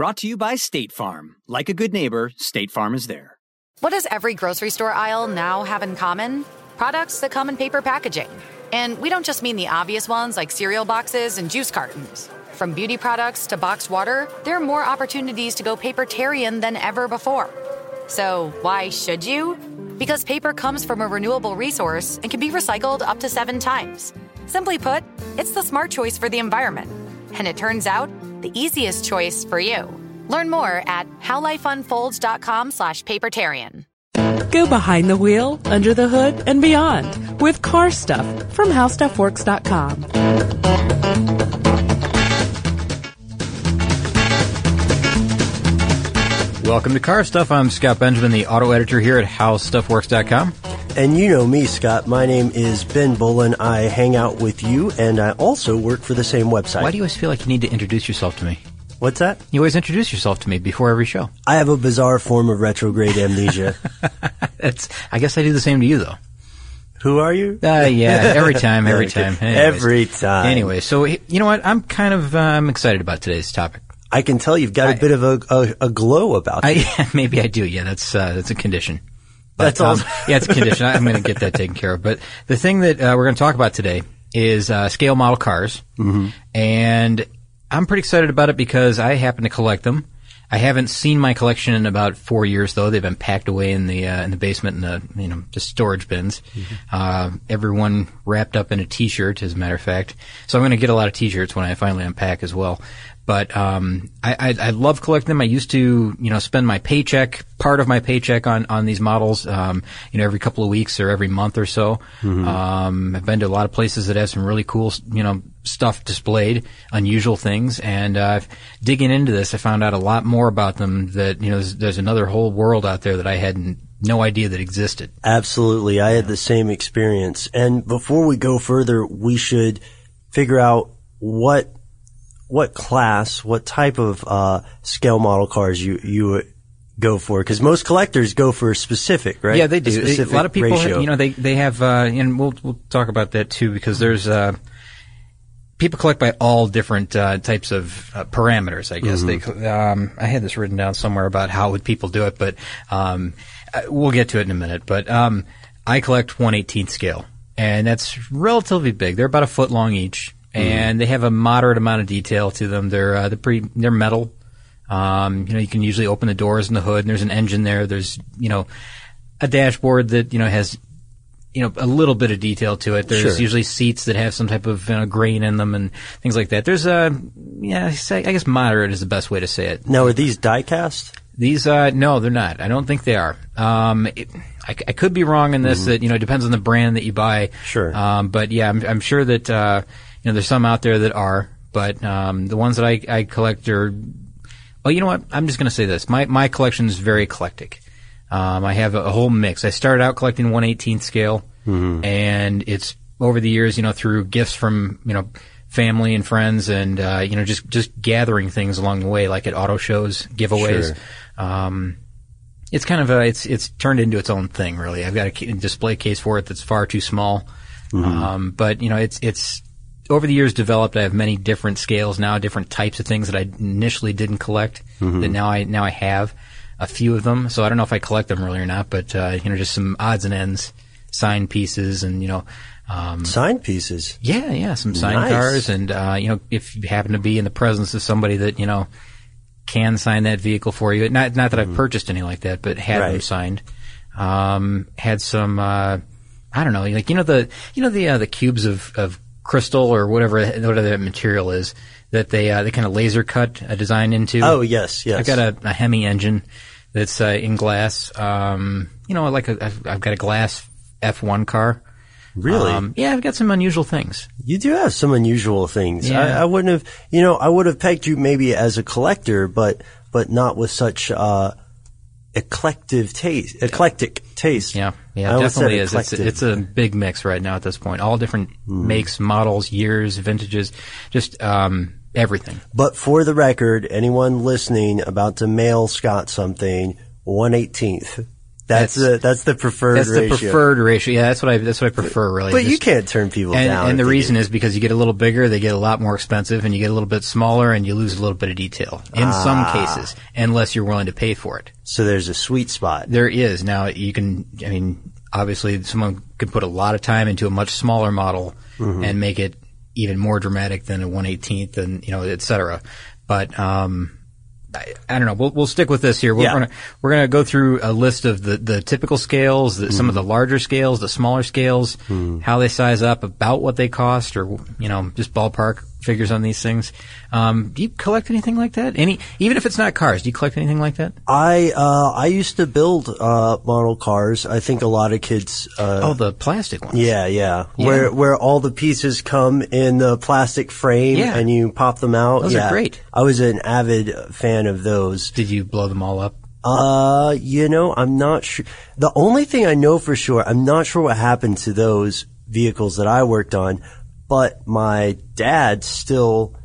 Brought to you by State Farm. Like a good neighbor, State Farm is there. What does every grocery store aisle now have in common? Products that come in paper packaging. And we don't just mean the obvious ones like cereal boxes and juice cartons. From beauty products to boxed water, there are more opportunities to go papertarian than ever before. So, why should you? Because paper comes from a renewable resource and can be recycled up to seven times. Simply put, it's the smart choice for the environment. And it turns out, the easiest choice for you. Learn more at howlifeunfolds.com slash papertarian. Go behind the wheel, under the hood, and beyond with car stuff from howstuffworks.com. Welcome to Car Stuff. I'm Scott Benjamin, the auto editor here at howstuffworks.com. And you know me, Scott. My name is Ben Bowlin. I hang out with you, and I also work for the same website. Why do you always feel like you need to introduce yourself to me? What's that? You always introduce yourself to me before every show. I have a bizarre form of retrograde amnesia. It's. I guess I do the same to you, though. Who are you? Uh, yeah, every time, every time. Anyways. Every time. Anyway, so you know what? I'm kind of um, excited about today's topic. I can tell you've got a I- bit of a, a, a glow about you. I maybe I do. Yeah, that's uh, that's a condition. But, That's all- um, yeah, it's a condition. I'm going to get that taken care of. But the thing that uh, we're going to talk about today is uh, scale model cars, mm-hmm. and I'm pretty excited about it because I happen to collect them. I haven't seen my collection in about four years, though. They've been packed away in the uh, in the basement in the you know just storage bins. Uh, everyone wrapped up in a T-shirt, as a matter of fact. So I'm going to get a lot of T-shirts when I finally unpack as well. But um, I, I, I love collecting them. I used to, you know, spend my paycheck, part of my paycheck on, on these models, um, you know, every couple of weeks or every month or so. Um, I've been to a lot of places that have some really cool, you know, stuff displayed, unusual things. And uh, digging into this, I found out a lot more about them. That you know, there's, there's another whole world out there that I had n- no idea that existed. Absolutely. I had the same experience. And before we go further, we should figure out what what class, what type of uh, scale model cars you you go for because most collectors go for a specific, right? Yeah, they do. specific a lot of people, you know, they they have, uh, and we'll we'll talk about that too because there's uh, people collect by all different uh, types of uh, parameters. I guess Mm-hmm. they. Um, I had this written down somewhere about how would people do it, but um, uh, we'll get to it in a minute. But um, I collect 1/18th scale, and that's relatively big. They're about a foot long each, Mm-hmm. and they have a moderate amount of detail to them. They're uh, they're pretty. They're metal. Um, you know, you can usually open the doors and the hood, and there's an engine there. There's, you know, a dashboard that you know has, you know, a little bit of detail to it. There's Sure. usually seats that have some type of you know, grain in them and things like that. There's a, yeah, I say- I guess moderate is the best way to say it. now are these die cast? These, uh, no, they're not. I don't think they are. Um, it, I, I could be wrong in this. That you know, it depends on the brand that you buy. Mm-hmm. Sure. Um, but yeah, I'm, I'm sure that uh, know there's some out there that are, but um, the ones that I, I collect are. Well, you know what? I'm just going to say this. My my collection is very eclectic. Um, I have a, a whole mix. I started out collecting 118th scale, and it's over the years, you know, through gifts from you know family and friends, and uh, you know, just just gathering things along the way, like at auto shows, giveaways. Um, it's kind of a it's it's turned into its own thing, really. I've got a display case for it that's far too small, um, but you know, it's it's over the years developed. I have many different scales now, different types of things that I initially didn't collect that now I now I have a few of them. So I don't know if I collect them really or not, but uh, you know, just some odds and ends, sign pieces, and you know. Um, Sign pieces. yeah, yeah, some signed Nice. cars, and uh, you know, if you happen to be in the presence of somebody that you know can sign that vehicle for you. Not not that I've purchased any like that, but had them Mm-hmm. Signed. Um, had some, uh, I don't know, like you know the you know the uh, the cubes of, of crystal or whatever whatever that material is that they uh, they kind of laser cut a design into. Oh yes, yes. I've got a, a Hemi engine that's uh, in glass. Um, you know, like a, I've, I've got a glass F1 car. really. Um, yeah, I've got some unusual things. You do have some unusual things. Yeah. I, I wouldn't have, you know, I would have pegged you maybe as a collector, but but not with such uh, eclectic taste. Eclectic taste. Yeah, yeah, it definitely is. It's, it's a big mix right now at this point. All different Mm-hmm. makes, models, years, vintages, just um, everything. But for the record, anyone listening about to mail Scott something, one eighteenth. That's, That's- the that's the preferred That's the ratio. preferred ratio. Yeah, that's what I that's what I prefer really. But you can't turn people and, down. and the reason is because you get a little bigger, they get a lot more expensive, and you get a little bit smaller, and you lose a little bit of detail in some Ah. cases, unless you're willing to pay for it. so there's a sweet spot. There is now. You can. I mean, obviously, someone can put a lot of time into a much smaller model Mm-hmm. and make it even more dramatic than a 118th, and you know, et cetera. But um, I, I don't know. We'll, we'll stick with this here. We're Yeah. gonna we're gonna go through a list of the, the typical scales, the, some of Mm-hmm. the larger scales, the smaller scales, how they size up, about what they cost, or you know, just ballpark figures on these things. Um, do you collect anything like that? Any, even if it's not cars, do you collect anything like that? I uh, I used to build uh, model cars. I think a lot of kids. Uh, Oh, the plastic ones. Yeah, yeah, Yeah. Where where all the pieces come in the plastic frame Yeah. and you pop them out. Those are great. I was an avid fan of those. Did you blow them all up? Uh, you know, I'm not sure. The only thing I know for sure, I'm not sure what happened to those vehicles that I worked on, but my dad still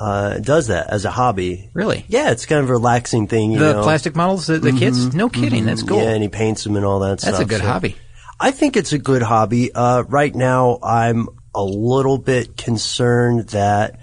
uh, does that as a hobby. Really? Yeah, it's kind of a relaxing thing. You The know? plastic models, the, the kits? No kidding. That's cool. Yeah, and he paints them and all that stuff. That's a good so- hobby. I think it's a good hobby. Uh, right now, I'm a little bit concerned that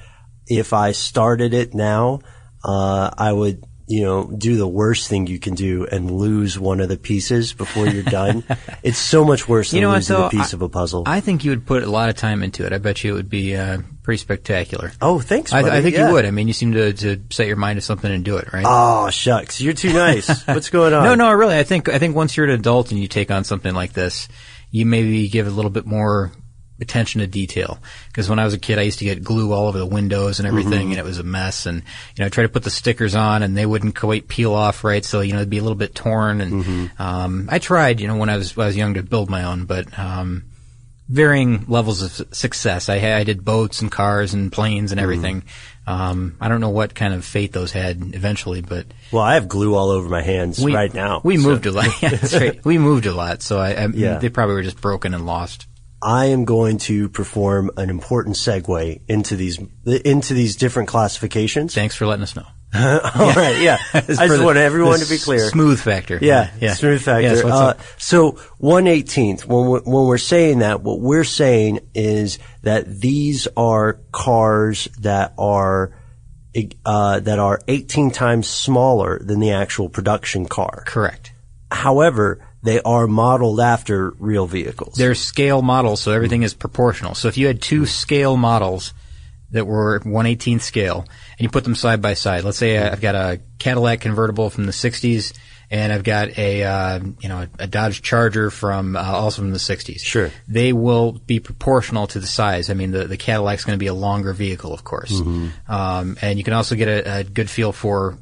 if I started it now, uh, I would, you know, do the worst thing you can do and lose one of the pieces before you're done. it's so much worse than You know what, losing a piece I- of a puzzle. I think you would put a lot of time into it. I bet you it would be uh, pretty spectacular. oh, thanks, I. I think Yeah. you would. I mean, you seem to, to set your mind to something and do it, right? Oh, shucks. You're too nice. What's going on? no, no, really. I think I think once you're an adult and you take on something like this, you maybe give a little bit more attention to detail. Because when I was a kid, I used to get glue all over the windows and everything, and it was a mess. And you know, I tried to put the stickers on, and they wouldn't quite peel off right, so you know, it'd be a little bit torn. And um, I tried, you know, when I was when I was young to build my own, but um, varying levels of success. I, I did boats and cars and planes and everything. Um, I don't know what kind of fate those had eventually, but Well, I have glue all over my hands right now. we so- moved a lot. Yeah, that's right. We moved a lot, so I, I Yeah. they probably were just broken and lost. I am going to perform an important segue into these into these different classifications. Thanks for letting us know. All right, yeah. I just the- want everyone to be clear. Smooth factor. Yeah, yeah. smooth factor. Uh, so one eighteenth. When we're, when we're saying that, what we're saying is that these are cars that are uh, that are eighteen times smaller than the actual production car. Correct. However, they are modeled after real vehicles. They're scale models, so everything is proportional. So if you had two scale models that were 118th scale, and you put them side by side, let's say I've got a Cadillac convertible from the 60s, and I've got a uh, you know a Dodge Charger from uh, also from the 60s. Sure. they will be proportional to the size. I mean, the the Cadillac's going to be a longer vehicle, of course, Mm-hmm. um, and you can also get a, a good feel for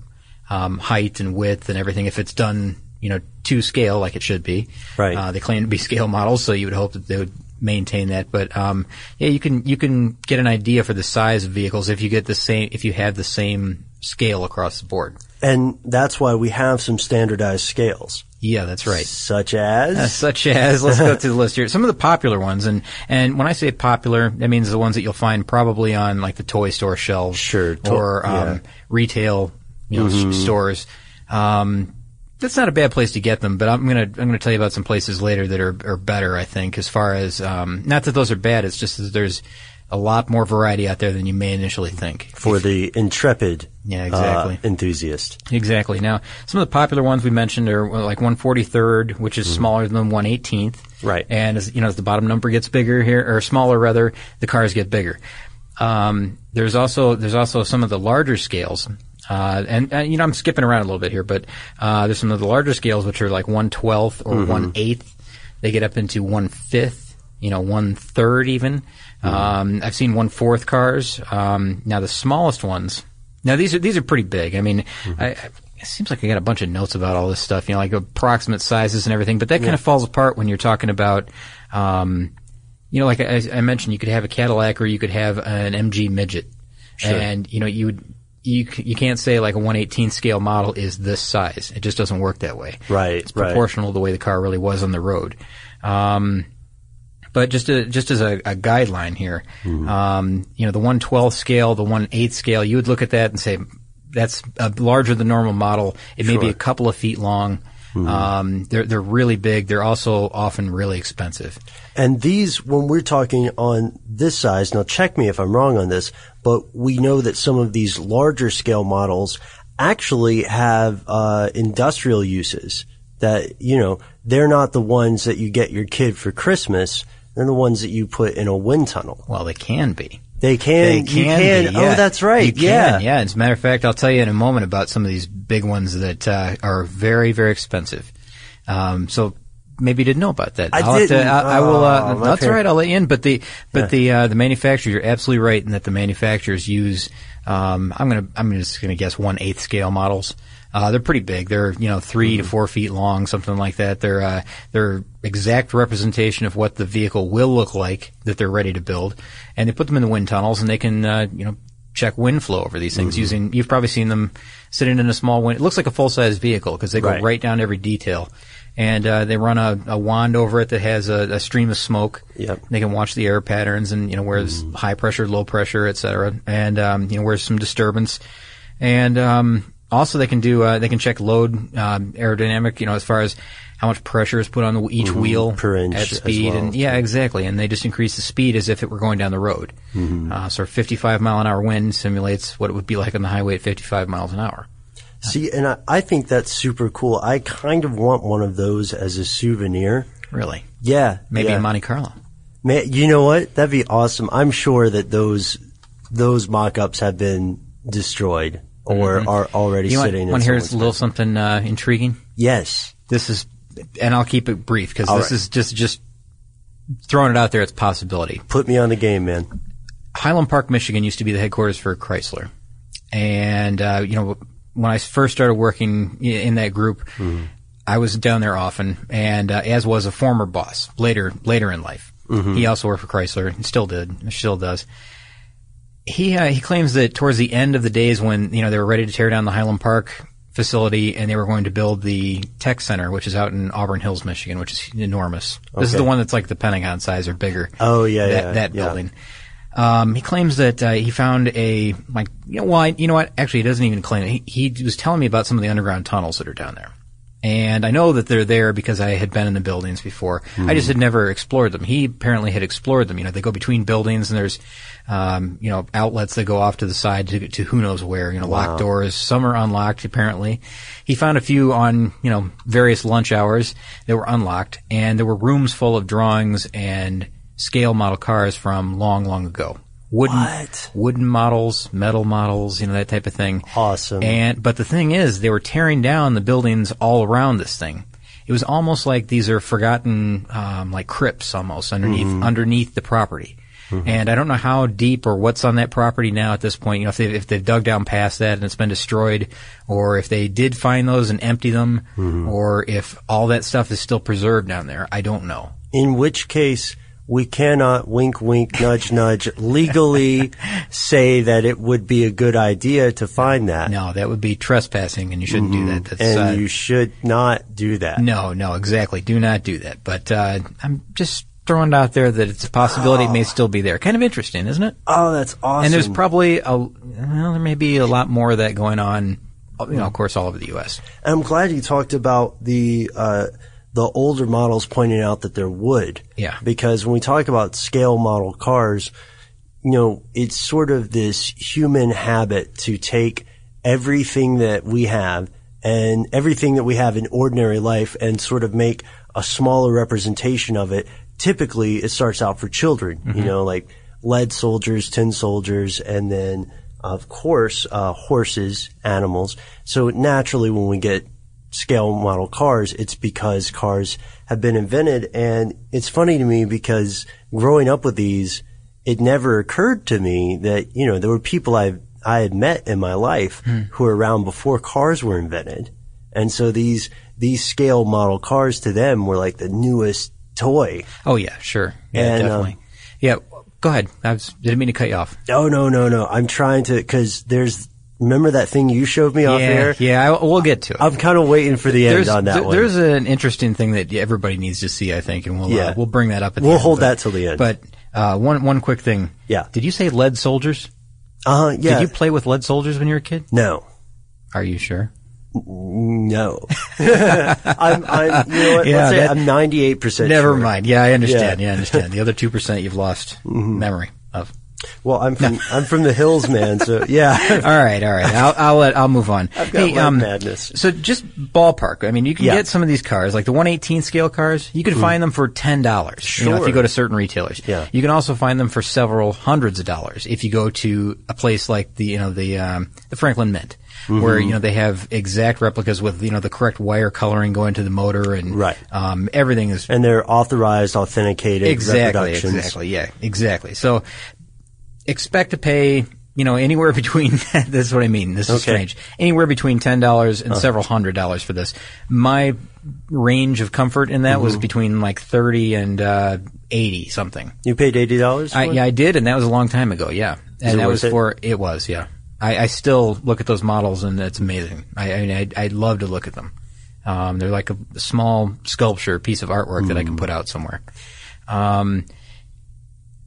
um, height and width and everything if it's done you know to scale like it should be. Right. Uh, they claim to be scale models, so you would hope that they would maintain that. But um, yeah, you can you can get an idea for the size of vehicles if you get the same if you have the same scale across the board. and that's why we have some standardized scales, Yeah, that's right. such as Uh, such as let's go through the list here. Some of the popular ones, and and when I say popular, that means the ones that you'll find probably on like the toy store shelves, Sure, to- or um, yeah. Mm-hmm. retail, you know, s- stores. Um, that's not a bad place to get them, but I'm gonna I'm gonna tell you about some places later that are are better. I think as far as um, not that those are bad, it's just that there's a lot more variety out there than you may initially think. for the intrepid Yeah, exactly. uh, enthusiast. Exactly. Now, some of the popular ones we mentioned are like 143rd, which is smaller than 118th. Mm-hmm. Right. And as you know, as the bottom number gets bigger here, or smaller rather, the cars get bigger. Um, there's also there's also some of the larger scales. Uh, and, and, you know, I'm skipping around a little bit here, but uh, there's some of the larger scales which are like one twelfth or one eighth. They get up into one fifth, you know, one third even. Um, I've seen one fourth cars. Um, now the smallest ones. Now these are these are pretty big. I mean, I, I, it seems like I got a bunch of notes about all this stuff. You know, like approximate sizes and everything. But that kind of falls apart when you're talking about. Um, you know, like I, I mentioned, you could have a Cadillac or you could have an MG midget, and you know, you would you you can't say like a 118 scale model is this size. It just doesn't work that way. Right, It's proportional to the way the car really was on the road. Um, but just just as a, a guideline here, um, you know, the 112 scale, the 1 scale, you would look at that and say that's a larger than normal model. It may be a couple of feet long. Um, they're they're really big. They're also often really expensive. And these, when we're talking on this size, now check me if I'm wrong on this, but we know that some of these larger scale models actually have uh, industrial uses. That you know, they're not the ones that you get your kid for Christmas. They're the ones that you put in a wind tunnel. Well, they can be. They can. They you can. can. be, yeah. Oh, that's right. You can, yeah. yeah. As a matter of fact, I'll tell you in a moment about some of these big ones that uh, are very, very expensive. Um, so maybe you didn't know about that. I I'll didn't. I, I will. Uh, Oh, that's all right. I'll let you in. But the but the uh, the manufacturer, you're absolutely right in that the manufacturers use. Um, I'm gonna I'm just gonna guess one eighth scale models. Uh, they're pretty big. They're you know 3 Mm-hmm. to four feet long, something like that. They're uh, they're exact representation of what the vehicle will look like that they're ready to build, and they put them in the wind tunnels, and they can uh, you know check wind flow over these Mm-hmm. things using. You've probably seen them sitting in a small wind. It looks like a full size vehicle because they go Right. right. down to every detail, and uh, they run a, a wand over it that has a, a stream of smoke. Yep. Mm-hmm. They can watch the air patterns and you know where there's high pressure, low pressure, et cetera, and um, you know where's some disturbance, and um, also they can do uh, they can check load um, aerodynamic. You know as far as how much pressure is put on the, each wheel Mm-hmm. Per inch at speed, well. and yeah, exactly. And they just increase the speed as if it were going down the road. Mm-hmm. Uh, so, 55 mile an hour wind simulates what it would be like on the highway at 55 miles an hour. See, and I, I think that's super cool. I kind of want one of those as a souvenir. Really, Yeah. maybe yeah. in Monte Carlo. Man, you know what? That'd be awesome. I'm sure that those those mock-ups have been destroyed or are already Mm-hmm. You sitting. want in to hear a little basement. something uh, intriguing? Yes. This is, and I'll keep it brief because this right. is just just throwing it out there. It's a possibility. Put me on the game, man. Highland Park, Michigan used to be the headquarters for Chrysler. And, uh, you know, when I first started working in that group, I was down there often, and uh, as was a former boss later later in life. He also worked for Chrysler, and still did, still does. He uh, he claims that towards the end of the days when you know they were ready to tear down the Highland Park facility and they were going to build the tech center, which is out in Auburn Hills, Michigan, which is enormous. This is the one that's like the Pentagon size or bigger. Oh, yeah, that, yeah, that yeah. building. Um, he claims that uh, he found a like you know well you know what actually he doesn't even claim it. He, he was telling me about some of the underground tunnels that are down there, and I know that they're there because I had been in the buildings before. I just had never explored them. He apparently had explored them. You know they go between buildings and there's um, you know outlets that go off to the side to, to who knows where. You know locked doors. Some are unlocked apparently. He found a few on you know various lunch hours that were unlocked, and there were rooms full of drawings and scale model cars from long, long ago. Wooden, What? wooden models, metal models, you know that type of thing. Awesome. And but the thing is, they were tearing down the buildings all around this thing. It was almost like these are forgotten, um, like crypts almost underneath Mm-hmm. underneath the property. And I don't know how deep or what's on that property now at this point. You know, if they if they've dug down past that and it's been destroyed, or if they did find those and empty them, Mm-hmm. or if all that stuff is still preserved down there. I don't know. In which case, we cannot wink, wink, nudge, nudge legally say that it would be a good idea to find that. No, that would be trespassing, and you shouldn't do that. That's, Mm-hmm. And uh, you should not do that. no, no, exactly. Do not do that. But uh, I'm just throwing out there that it's a possibility it may still be there. Kind of interesting, isn't it? Oh, that's awesome. And there's probably a well, there may be a lot more of that going on. You know, of course, all over the U.S. I'm glad you talked about the uh, the older models pointing out that there would. Yeah. Because when we talk about scale model cars, you know, it's sort of this human habit to take everything that we have and everything that we have in ordinary life and sort of make a smaller representation of it. Typically, it starts out for children, you know, like lead soldiers, tin soldiers, and then of course, uh, horses, animals. So naturally, when we get scale model cars, it's because cars have been invented. And it's funny to me because growing up with these, it never occurred to me that, you know, there were people I I had met in my life who were around before cars were invented. And so these, these scale model cars to them were like the newest toy. Oh yeah, sure. Yeah, And, um, definitely. yeah. Go ahead. I was, didn't mean to cut you off. No, no, no, no. I'm trying to, cause there's, remember that thing you showed me off yeah, air? yeah. I, we'll get to it. I'm kind of waiting for the end there's, on that there- one. there's an interesting thing that everybody needs to see, I think, and we'll Yeah. uh, we'll bring that up. At the We'll end, hold but- that till the end. But uh, one one quick thing. Yeah. Did you say lead soldiers? uh huh. Yeah. Did you play with lead soldiers when you were a kid? no. Are you sure? No. I'm, I'm, you know what? Yeah, that- I'm 98% Never sure. mind. Yeah, I understand. Yeah. Yeah, I understand. The other two percent you've lost Mm-hmm. memory of. Well, I'm from, I'm from the hills, man. So yeah. all right, all right. I'll I'll let I'll move on. I've got lead madness. So just ballpark. I mean, you can Yeah. get some of these cars, like the 118 scale cars. You can find them for ten dollars. You know, if you go to certain retailers. Yeah. You can also find them for several hundreds of dollars if you go to a place like the you know the um, the Franklin Mint. Where Mm-hmm. you know they have exact replicas with you know the correct wire coloring going to the motor and Right. um, everything is And they're authorized, authenticated exactly, exactly, yeah, exactly. So expect to pay, you know, anywhere between. this is what I mean. This is Okay. Strange. Anywhere between ten dollars and several hundred dollars for this. My range of comfort in that Mm-hmm. was between like thirty and uh, eighty something. You paid $80 I, for it? yeah, I did, and that was a long time ago. Yeah, and it that was it? for it was yeah. I, I still look at those models, and it's amazing. I, I mean, I, I love to look at them. Um, they're like a small sculpture, piece of artwork that I Mm. can put out somewhere. Um,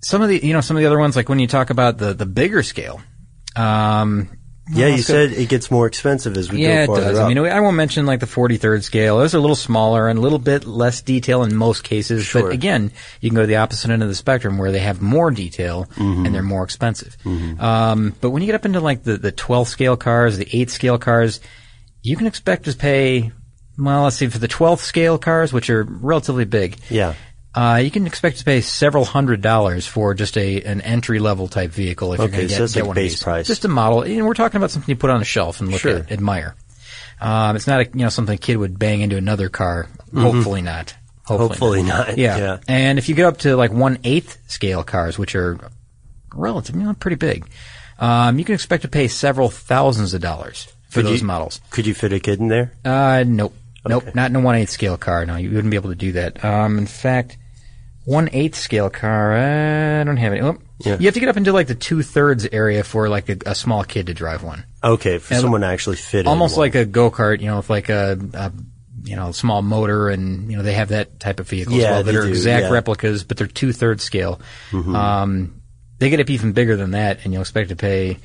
some of the, you know, some of the other ones, like when you talk about the the bigger scale. Um, Yeah, you go- said it gets more expensive as we yeah, it go farther does. up. I mean, I won't mention like the 43rd scale. Those are a little smaller and a little bit less detail in most cases. Sure. But again, you can go to the opposite end of the spectrum where they have more detail Mm-hmm. and they're more expensive. Um, but when you get up into like the, the 12th scale cars, the 8th scale cars, you can expect to pay, well, let's see, for the 12th scale cars, which are relatively big, yeah. Uh, you can expect to pay several hundred dollars for just a an entry level type vehicle if you're Okay, going to so get, get like one base of these. price. Just a model. And we're talking about something you put on a shelf and look Sure. at, admire. Um, it's not a, you know something a kid would bang into another car. Hopefully not. Hopefully, Mm-hmm. Hopefully not. Yeah. Yeah. And if you get up to like one eighth scale cars, which are relatively you know, pretty big, um, you can expect to pay several thousands of dollars for Could those you- models. Could you fit a kid in there? Uh, nope. Nope. Not in a one eighth scale car. No, you wouldn't be able to do that. Um, in fact, one eighth scale car. Uh, I don't have any. Oh, Yeah. You have to get up into like the two thirds area for like a, a small kid to drive one. Okay, for Yeah, someone to actually fit in. Almost like a go kart. You know, with like a, a you know small motor, and you know they have that type of vehicle as Yeah, well that they are do, exact yeah. Mm-hmm. replicas, but they're two thirds scale. Um, they get up even bigger than that, and you'll expect to pay.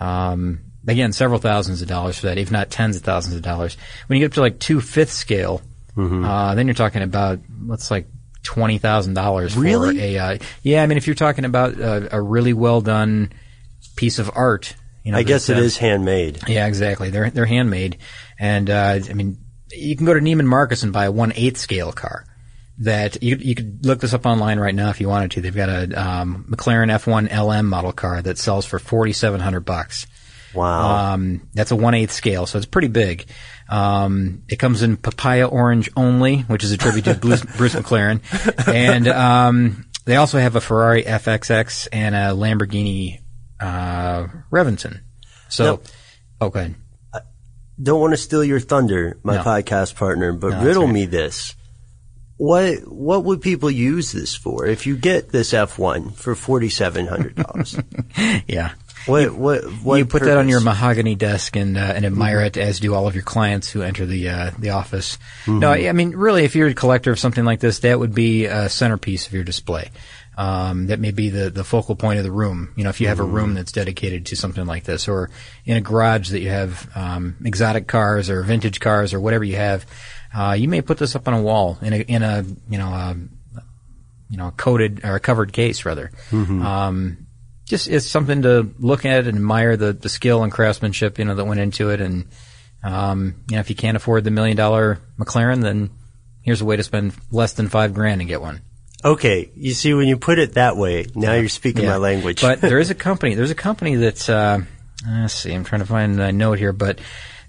Um, Again, several thousands of dollars for that, if not tens of thousands of dollars. When you get up to like two fifth scale, Mm-hmm. uh, then you're talking about what's like twenty thousand dollars for Really? a. Uh, yeah, I mean, if you're talking about a, a really well done piece of art, you know, I guess it uh, is handmade. yeah, exactly. They're they're handmade, and uh, I mean, you can go to Neiman Marcus and buy a one eighth scale car. That you you could look this up online right now if you wanted to. They've got a um, McLaren F1 LM model car that sells for forty seven hundred bucks. Wow. Um, that's a one eighth scale, so it's pretty big. Um, it comes in papaya orange only, which is a tribute to Bruce, Bruce McLaren, and um, they also have a Ferrari FXX and a Lamborghini uh, Reventon. So, Now- oh, go ahead. Don't want to steal your thunder, my No. podcast partner, but that's riddle right. me this. What what would people use this for? If you get this F1 for forty seven hundred dollars, Yeah. What what what you put that on your mahogany desk and uh, and admire it, as do all of your clients who enter the uh, the office. No, I mean, really, if you're a collector of something like this, that would be a centerpiece of your display. Um, that may be the, the focal point of the room. You know, if you have a room that's dedicated to something like this, or in a garage that you have um, exotic cars or vintage cars or whatever you have, uh, you may put this up on a wall in a in a you know a, you know a coated or a covered case rather. Um, just it's something to look at and admire the, the skill and craftsmanship you know that went into it and um, you know if you can't afford the million dollar McLaren then here's a way to spend less than five grand and get one. Okay, you see when you put it that way, now you're speaking Yeah. my language. But there is a company. There's a company that's. uh, let's see. I'm trying to find a note here, but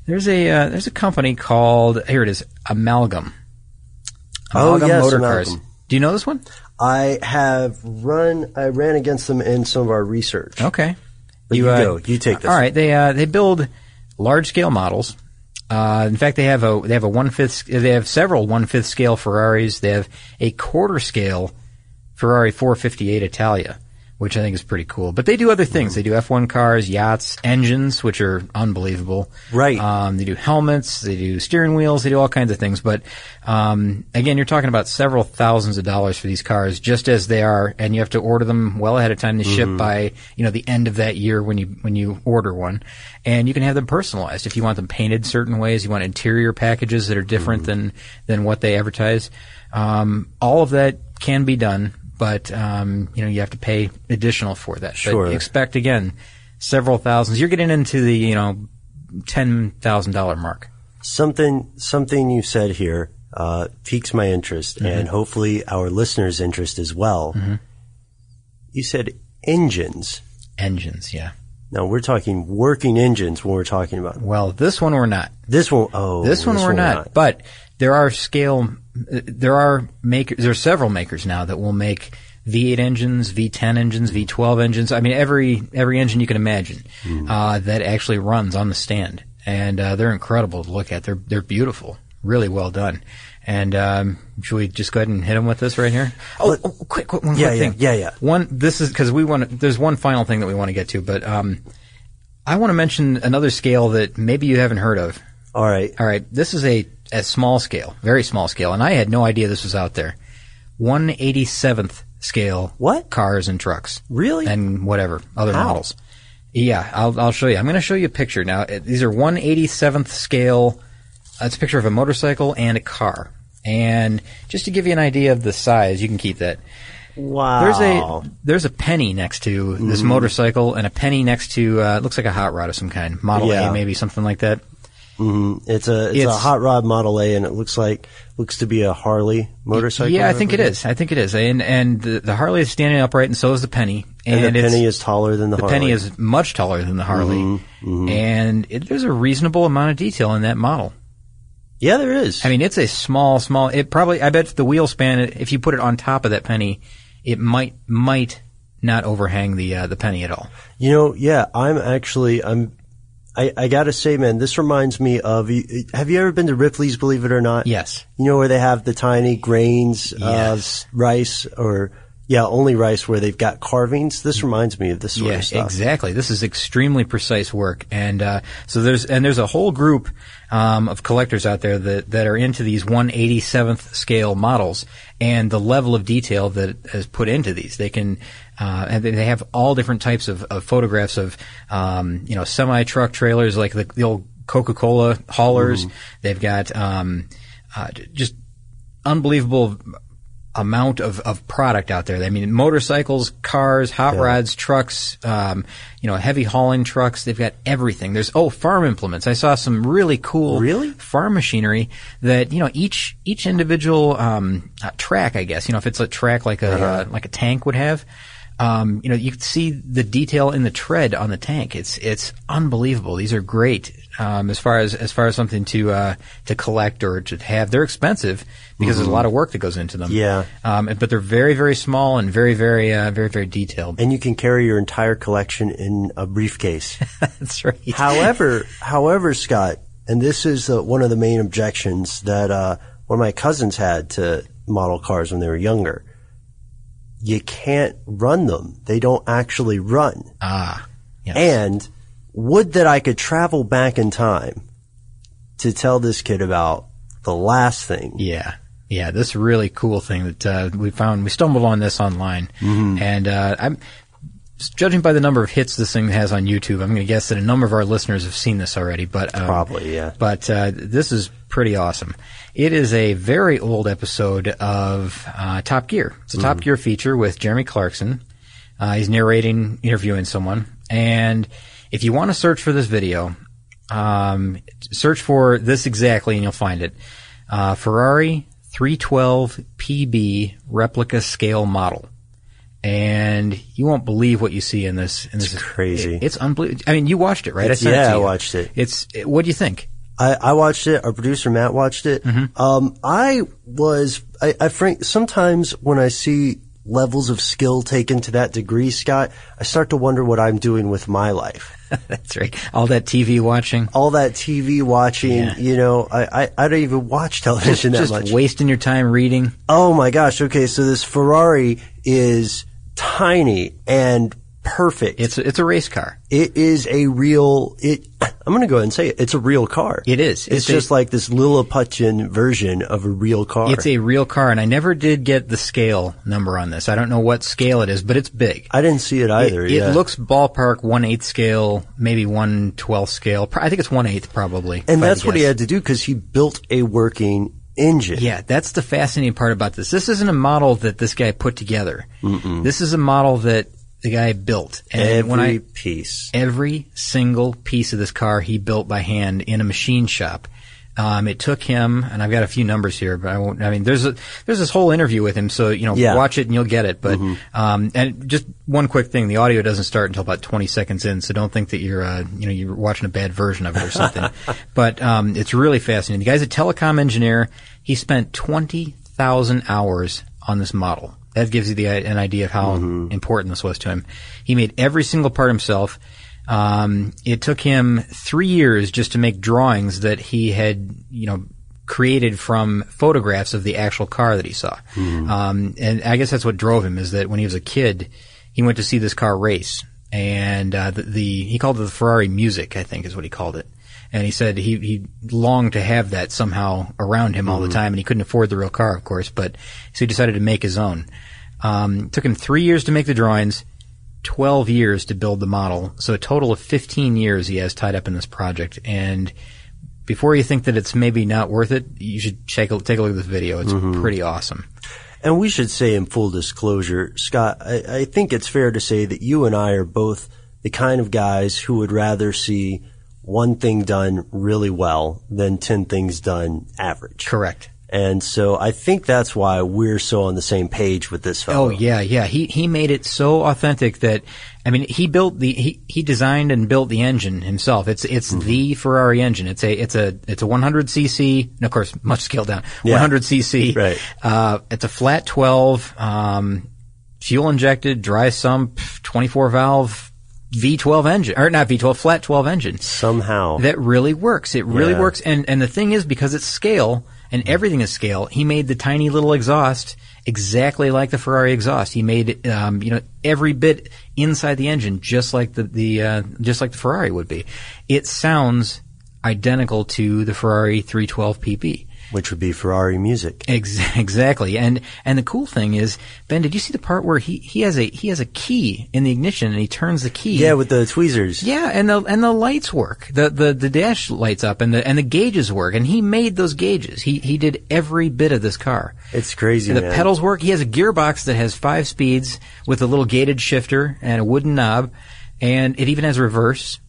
there's a uh, there's a company called here it is Amalgam. Oh, Amalgam yes, Motor Cars. Do you know this one? I have run. I ran against them in some of our research. Okay. But you, uh, go. You take this. All right. They uh, they build large scale models. Uh, in fact, they have a they have a one fifth. They have several one fifth scale Ferraris. They have a quarter scale Ferrari 458 Italia, which I think is pretty cool. But they do other things. They do F1 cars, yachts, engines, which are unbelievable. Right. Um, they do helmets. They do steering wheels. They do all kinds of things. But um, again, you're talking about several thousands of dollars for these cars, just as they are, and you have to order them well ahead of time to ship by you know the end of that year when you when you order one, and you can have them personalized if you want them painted certain ways. You want interior packages that are different than than what they advertise. Um, all of that can be done, but um, you know you have to pay additional for that. Sure. But expect again several thousands. You're getting into the you know ten thousand dollar mark. Something something you said here uh, piques my interest, Mm-hmm. and hopefully our listeners' interest as well. You said engines. Engines, yeah. Now we're talking working engines when we're talking about Well, this one we're not. this one. Oh, This one we're not. But there are scale. There are makers. There are several makers now that will make V8 engines, V10 engines, V12 engines. I mean, every every engine you can imagine uh, that actually runs on the stand, and uh, they're incredible to look at. They're they're beautiful, really well done. And um, should we just go ahead and hit them with this right here? Oh, oh, quick, quick, one Yeah, quick yeah, thing. yeah, yeah. One. This is because we want. to There's one final thing that we want to get to, but um, I want to mention another scale that maybe you haven't heard of. All right. All right, this is a, a small scale, very small scale, and I had no idea this was out there. 187th scale What? cars and trucks. Really? And whatever, other How? models. Yeah, I'll, I'll show you. I'm going to show you a picture now. These are 187th scale. uh, It's a picture of a motorcycle and a car. And just to give you an idea of the size, you can keep that. Wow. There's a there's a penny next to this motorcycle, and a penny next to uh, it looks like a hot rod of some kind, Model Yeah. A, maybe something like that. It's a it's, a hot rod Model A, and it looks like looks to be a Harley motorcycle. Yeah, I think it is. I think it is. And and the, the Harley is standing upright, and so is the penny. And, the penny is taller than the, the Harley. penny is much taller than the Harley, Mm-hmm, and it, there's a reasonable amount of detail in that model. Yeah, there is. I mean, it's a small, small. It probably. I bet the wheel span, if you put it on top of that penny, it might might not overhang the uh, the penny at all. You know, yeah, I'm actually, I'm, I, I gotta say, man, this reminds me of, have you ever been to Ripley's, believe it or not? Yes. You know where they have the tiny grains Yes. of rice or, yeah, only rice where they've got carvings? This reminds me of this sort yeah, of stuff. exactly. This is extremely precise work, and uh, so there's and there's a whole group um, of collectors out there that that are into these 187th scale models and the level of detail that is put into these. They can. Uh, and they have all different types of, of photographs of, um, you know, semi truck trailers like the, the old Coca-Cola haulers. They've got um, uh, just unbelievable amount of, of product out there. I mean, motorcycles, cars, hot rods, trucks, um, you know, heavy hauling trucks. They've got everything. There's oh, farm implements. I saw some really cool Really? farm machinery that you know each each individual um, uh, track. I guess you know if it's a track like a uh, like a tank would have. Um, you know, you can see the detail in the tread on the tank. It's it's unbelievable. These are great um, as far as as far as something to uh, to collect or to have. They're expensive because there's a lot of work that goes into them. Yeah. um, but they're very very small and very very uh, very very detailed. And you can carry your entire collection in a briefcase. That's right. however, however, Scott, and this is uh, one of the main objections that uh, one of my cousins had to model cars when they were younger. You can't run them; they don't actually run. ah, yes. And would that I could travel back in time to tell this kid about the last thing. Yeah. Yeah, this really cool thing that uh, we found. We stumbled on this online, and uh, I'm judging by the number of hits this thing has on YouTube. I'm going to guess that a number of our listeners have seen this already. But um, Probably, yeah. But uh, this is pretty awesome. It is a very old episode of uh, Top Gear. It's a Mm-hmm. Top Gear feature with Jeremy Clarkson. Uh, he's narrating, interviewing someone, and if you want to search for this video, um, search for this exactly, and you'll find it. Uh, Ferrari 312 PB replica scale model. And you won't believe what you see in this. In this It's crazy. It- it's unbelievable. I mean, you watched it, right? It's- I sent it yeah, I watched it. It's. What do you think? I, I watched it. Our producer Matt watched it. Mm-hmm. Um, I was, I, I frank, sometimes when I see levels of skill taken to that degree, Scott, I start to wonder what I'm doing with my life. That's right. All that TV watching. All that TV watching, Yeah. you know, I, I, I don't even watch television that Just much. wasting your time reading. Oh my gosh. Okay. So this Ferrari is tiny and perfect. It's it's a race car. it is a real, it, I'm going to go ahead and say it. It's a real car. It is. It's, It's a- just like this Lilliputian version of a real car. It's a real car, and I never did get the scale number on this. I don't know what scale it is, but it's big. I didn't see it either. It, yeah. it looks ballpark one eighth scale, maybe one twelfth scale. I think it's one eighth probably. and that's what he had to do because he built a working engine. Yeah, that's the fascinating part about this. This isn't a model that this guy put together. This is a model that the guy built. And Every when I piece. every single piece of this car he built by hand in a machine shop. Um, it took him, and I've got a few numbers here, but I won't. I mean, there's a there's this whole interview with him, so you know, Yeah. watch it and you'll get it. But um, and just one quick thing: the audio doesn't start until about 20 seconds in, so don't think that you're uh, you know you're watching a bad version of it or something. but um, it's really fascinating. The guy's a telecom engineer. He spent 20,000 hours on this model. That gives you the, an idea of how important this was to him. He made every single part himself. Um, it took him three years just to make drawings that he had, you know, created from photographs of the actual car that he saw. Um, and I guess that's what drove him is that when he was a kid, he went to see this car race, and uh, the, the he called it the Ferrari music, I think is what he called it. And he said he he longed to have that somehow around him all the time, and he couldn't afford the real car, of course. But so he decided to make his own. Um, it took him three years to make the drawings. 12 years to build the model. So a total of 15 years he has tied up in this project. And before you think that it's maybe not worth it, you should check a, take a look at this video. It's mm-hmm. pretty awesome. And we should say in full disclosure, Scott, I, I think it's fair to say that you and I are both the kind of guys who would rather see one thing done really well than 10 things done average. Correct. And so I think that's why we're so on the same page with this fellow. Oh yeah, yeah. He he made it so authentic that I mean he built the he, he designed and built the engine himself. It's it's Mm-hmm. the Ferrari engine. It's a it's a it's a 100 cc. And of course, much scaled down. Yeah. 100 cc. Right. Uh, it's a flat 12, um, fuel injected, dry sump, 24 valve. V12 engine, or not V12, flat 12 engine. Somehow. That really works. It really Yeah. works. And and the thing is, because it's scale and everything is scale, he made the tiny little exhaust exactly like the Ferrari exhaust. He made um, you know, every bit inside the engine, just like the the uh, just like the Ferrari would be. It sounds identical to the Ferrari 312 PB. Which would be Ferrari music. Ex- exactly. And and the cool thing is, Ben, did you see the part where he, he has a he has a key in the ignition and he turns the key? Yeah, with the tweezers. Yeah, and the and the lights work. The the the dash lights up and the and the gauges work. And he made those gauges. He he did every bit of this car. It's crazy, And the man. pedals work. He has a gearbox that has five speeds with a little gated shifter and a wooden knob, and it even has reverse.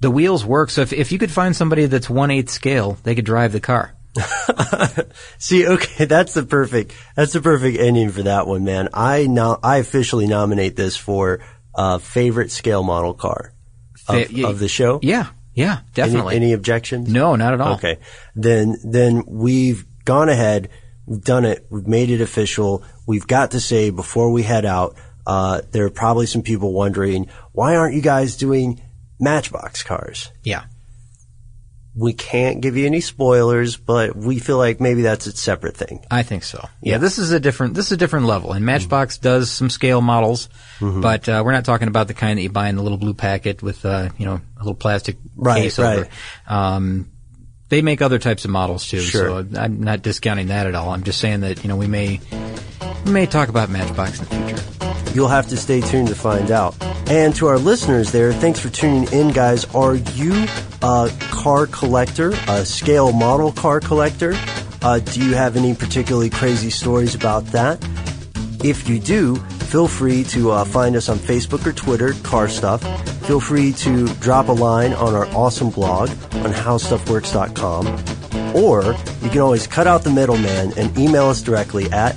The wheels work. So if if you could find somebody that's one eighth scale, they could drive the car. See, okay, that's the perfect, that's the perfect ending for that one, man. I now I officially nominate this for, uh, favorite scale model car of, Fa- yeah, of the show. Yeah, yeah, definitely. Any, any objections? no, not at all. Okay. Then, then we've gone ahead. We've done it. We've made it official. We've got to say before we head out, uh, there are probably some people wondering, why aren't you guys doing Matchbox cars? Yeah. We can't give you any spoilers, but we feel like maybe that's a separate thing. I think so. Yeah, this is a different this is a different level. And Matchbox does some scale models, Mm-hmm. but uh, we're not talking about the kind that you buy in the little blue packet with uh, you know a little plastic Right, case over. right. Um, they make other types of models too, Sure. so I'm not discounting that at all. I'm just saying that you know we may we may talk about Matchbox in the future. You'll have to stay tuned to find out. And to our listeners there, thanks for tuning in, guys. Are you a car collector, a scale model car collector? Uh, do you have any particularly crazy stories about that? If you do, feel free to uh, find us on Facebook or Twitter, Car Stuff. Feel free to drop a line on our awesome blog on howstuffworks.com. Or you can always cut out the middleman and email us directly at